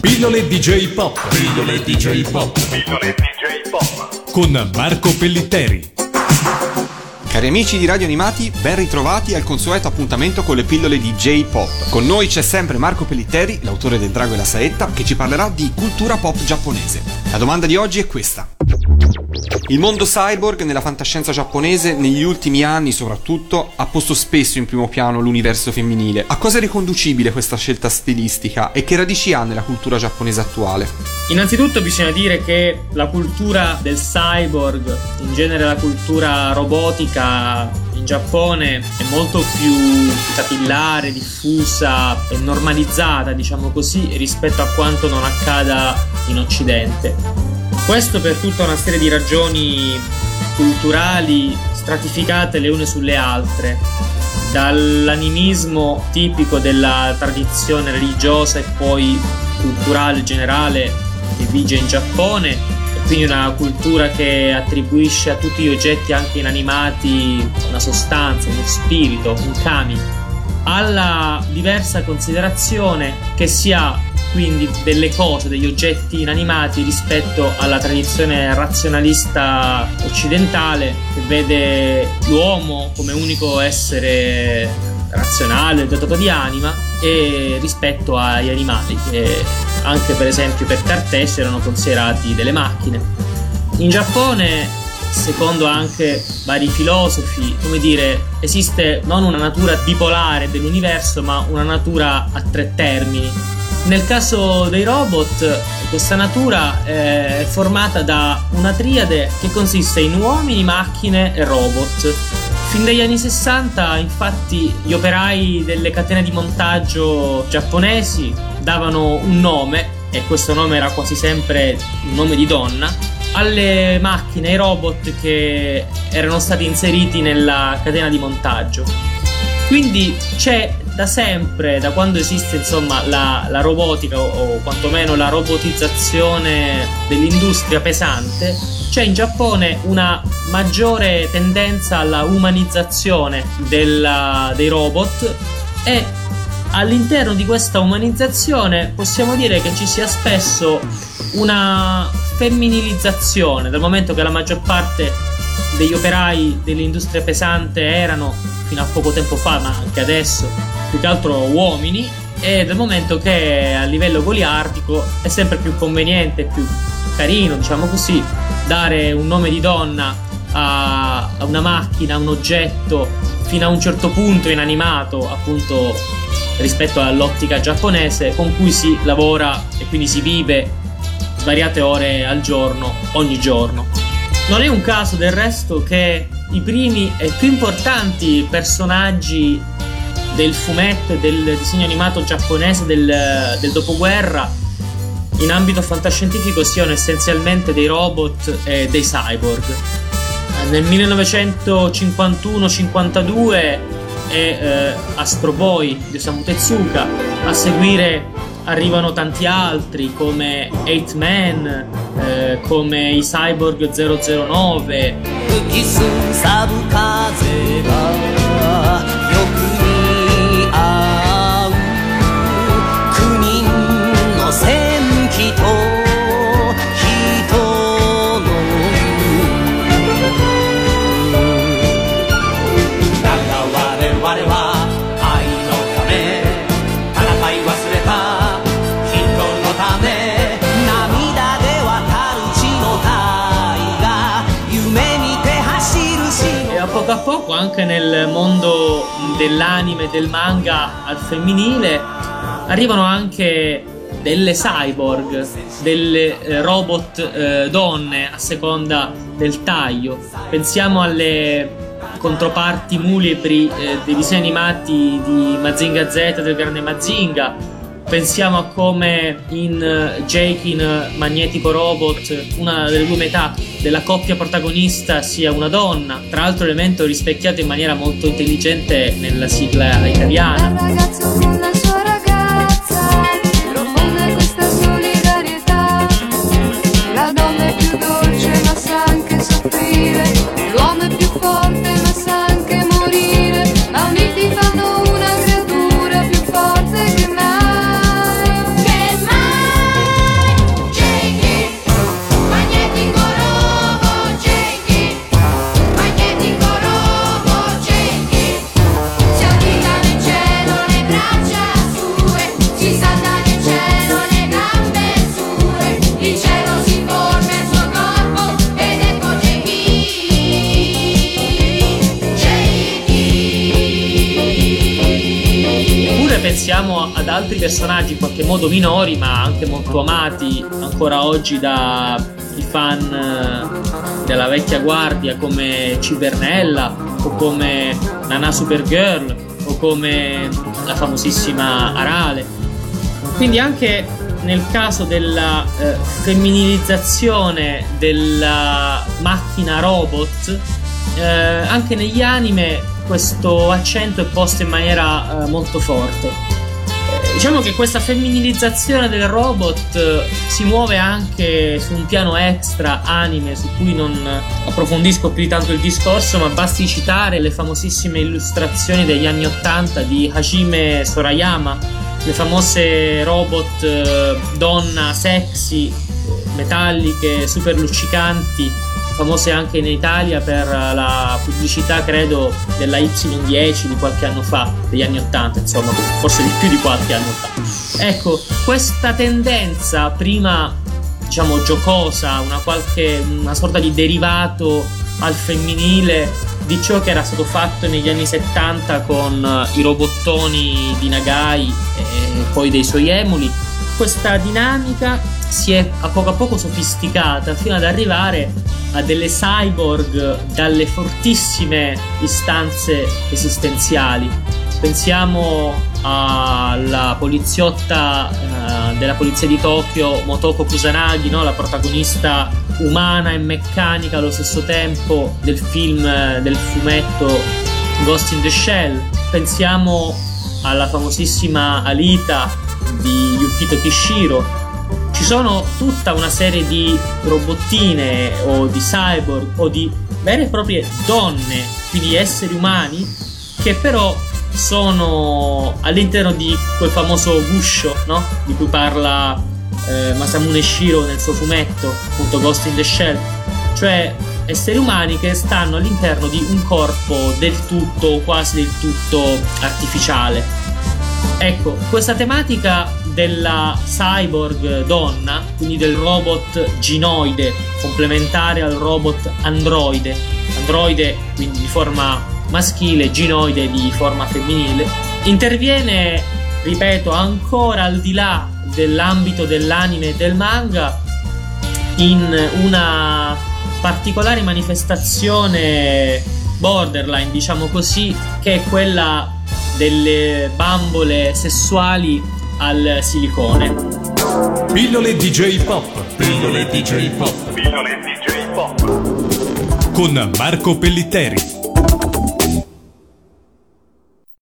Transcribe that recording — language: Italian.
Pillole DJ Pop. Pillole DJ Pop. Pillole DJ Pop. Con Marco Pellitteri. Cari amici di Radio Animati, ben ritrovati al consueto appuntamento con le pillole di J-Pop. Con noi c'è sempre Marco Pellitteri, l'autore del Drago e la Saetta, che ci parlerà di cultura pop giapponese. La domanda di oggi è questa. Il mondo cyborg nella fantascienza giapponese negli ultimi anni soprattutto ha posto spesso in primo piano l'universo femminile. A cosa è riconducibile questa scelta stilistica e che radici ha nella cultura giapponese attuale? Innanzitutto bisogna dire che la cultura del cyborg, in genere la cultura robotica in Giappone è molto più capillare, diffusa e normalizzata, diciamo così, rispetto a quanto non accada in Occidente. Questo per tutta una serie di ragioni culturali stratificate le une sulle altre, dall'animismo tipico della tradizione religiosa e poi culturale generale che vige in Giappone, e quindi una cultura che attribuisce a tutti gli oggetti anche inanimati una sostanza, uno spirito, un kami, alla diversa considerazione che si ha quindi delle cose, degli oggetti inanimati rispetto alla tradizione razionalista occidentale che vede l'uomo come unico essere razionale, dotato di anima e rispetto agli animali che anche per esempio per Cartesio erano considerati delle macchine. In Giappone secondo anche vari filosofi, come dire, esiste non una natura bipolare dell'universo, ma una natura a tre termini, nel caso dei robot, questa natura è formata da una triade che consiste in uomini, macchine e robot. Fin dagli anni 60, infatti, gli operai delle catene di montaggio giapponesi davano un nome, e questo nome era quasi sempre un nome di donna, alle macchine, ai robot che erano stati inseriti nella catena di montaggio. Quindi c'è da sempre, da quando esiste insomma la, la robotica o, o, quantomeno la robotizzazione dell'industria pesante, c'è in Giappone una maggiore tendenza alla umanizzazione della, dei robot e all'interno di questa umanizzazione possiamo dire che ci sia spesso una femminilizzazione, dal momento che la maggior parte degli operai dell'industria pesante erano fino a poco tempo fa, ma anche adesso, più che altro uomini e dal momento che a livello goliardico è sempre più conveniente, più carino, diciamo così, dare un nome di donna a, a una macchina, a un oggetto fino a un certo punto inanimato, appunto rispetto all'ottica giapponese con cui si lavora e quindi si vive svariate ore al giorno, ogni giorno. Non è un caso del resto che i primi e più importanti personaggi del fumetto e del disegno animato giapponese del, del dopoguerra in ambito fantascientifico siano essenzialmente dei robot e dei cyborg. Nel 1951-52 è eh, Astro Boy di Osamu Tezuka, a seguire arrivano tanti altri come Eight Man, eh, come i Cyborg 009. Poco a poco anche nel mondo dell'anime e del manga al femminile arrivano anche delle cyborg, delle eh, robot eh, donne a seconda del taglio. Pensiamo alle controparti mulipri eh, dei disegni animati di Mazinga Z del grande Mazinga Pensiamo a come in eh, Jake in eh, Magnetico Robot una delle due metà della coppia protagonista sia una donna, tra l'altro elemento rispecchiato in maniera molto intelligente nella sigla italiana. Altri personaggi in qualche modo minori ma anche molto amati ancora oggi dai fan eh, della vecchia guardia come Cibernella o come Nana Supergirl o come la famosissima Arale. Quindi anche nel caso della eh, femminilizzazione della macchina robot, eh, anche negli anime questo accento è posto in maniera eh, molto forte. Diciamo che questa femminilizzazione del robot eh, si muove anche su un piano extra anime su cui non approfondisco più tanto il discorso, ma basti citare le famosissime illustrazioni degli anni Ottanta di Hajime Sorayama le famose robot eh, donna sexy, metalliche, super luccicanti, famose anche in Italia per la pubblicità, credo, della Y10 di qualche anno fa, degli anni 80, insomma, forse di più di qualche anno fa. Ecco, questa tendenza prima diciamo giocosa, una qualche una sorta di derivato al femminile di ciò che era stato fatto negli anni 70 con eh, i robottoni di Nagai e poi dei suoi emuli. Questa dinamica si è a poco a poco sofisticata fino ad arrivare a delle cyborg dalle fortissime istanze esistenziali. Pensiamo alla poliziotta uh, della polizia di Tokyo, Motoko Kusanagi, no? la protagonista umana e meccanica allo stesso tempo del film, del fumetto Ghost in the Shell. Pensiamo alla famosissima Alita di Yukito Kishiro. Ci sono tutta una serie di robottine o di cyborg o di vere e proprie donne, quindi esseri umani, che però sono all'interno di quel famoso guscio no? di cui parla eh, Masamune Shiro nel suo fumetto, appunto Ghost in the Shell, cioè esseri umani che stanno all'interno di un corpo del tutto, quasi del tutto artificiale. Ecco, questa tematica della cyborg donna, quindi del robot ginoide, complementare al robot androide, androide quindi di forma maschile, ginoide di forma femminile, interviene, ripeto, ancora al di là dell'ambito dell'anime e del manga in una particolare manifestazione borderline, diciamo così, che è quella delle bambole sessuali al silicone. Pillole DJ Pop. Pillole DJ Pop. Pillole DJ Pop. Con Marco Pellitteri.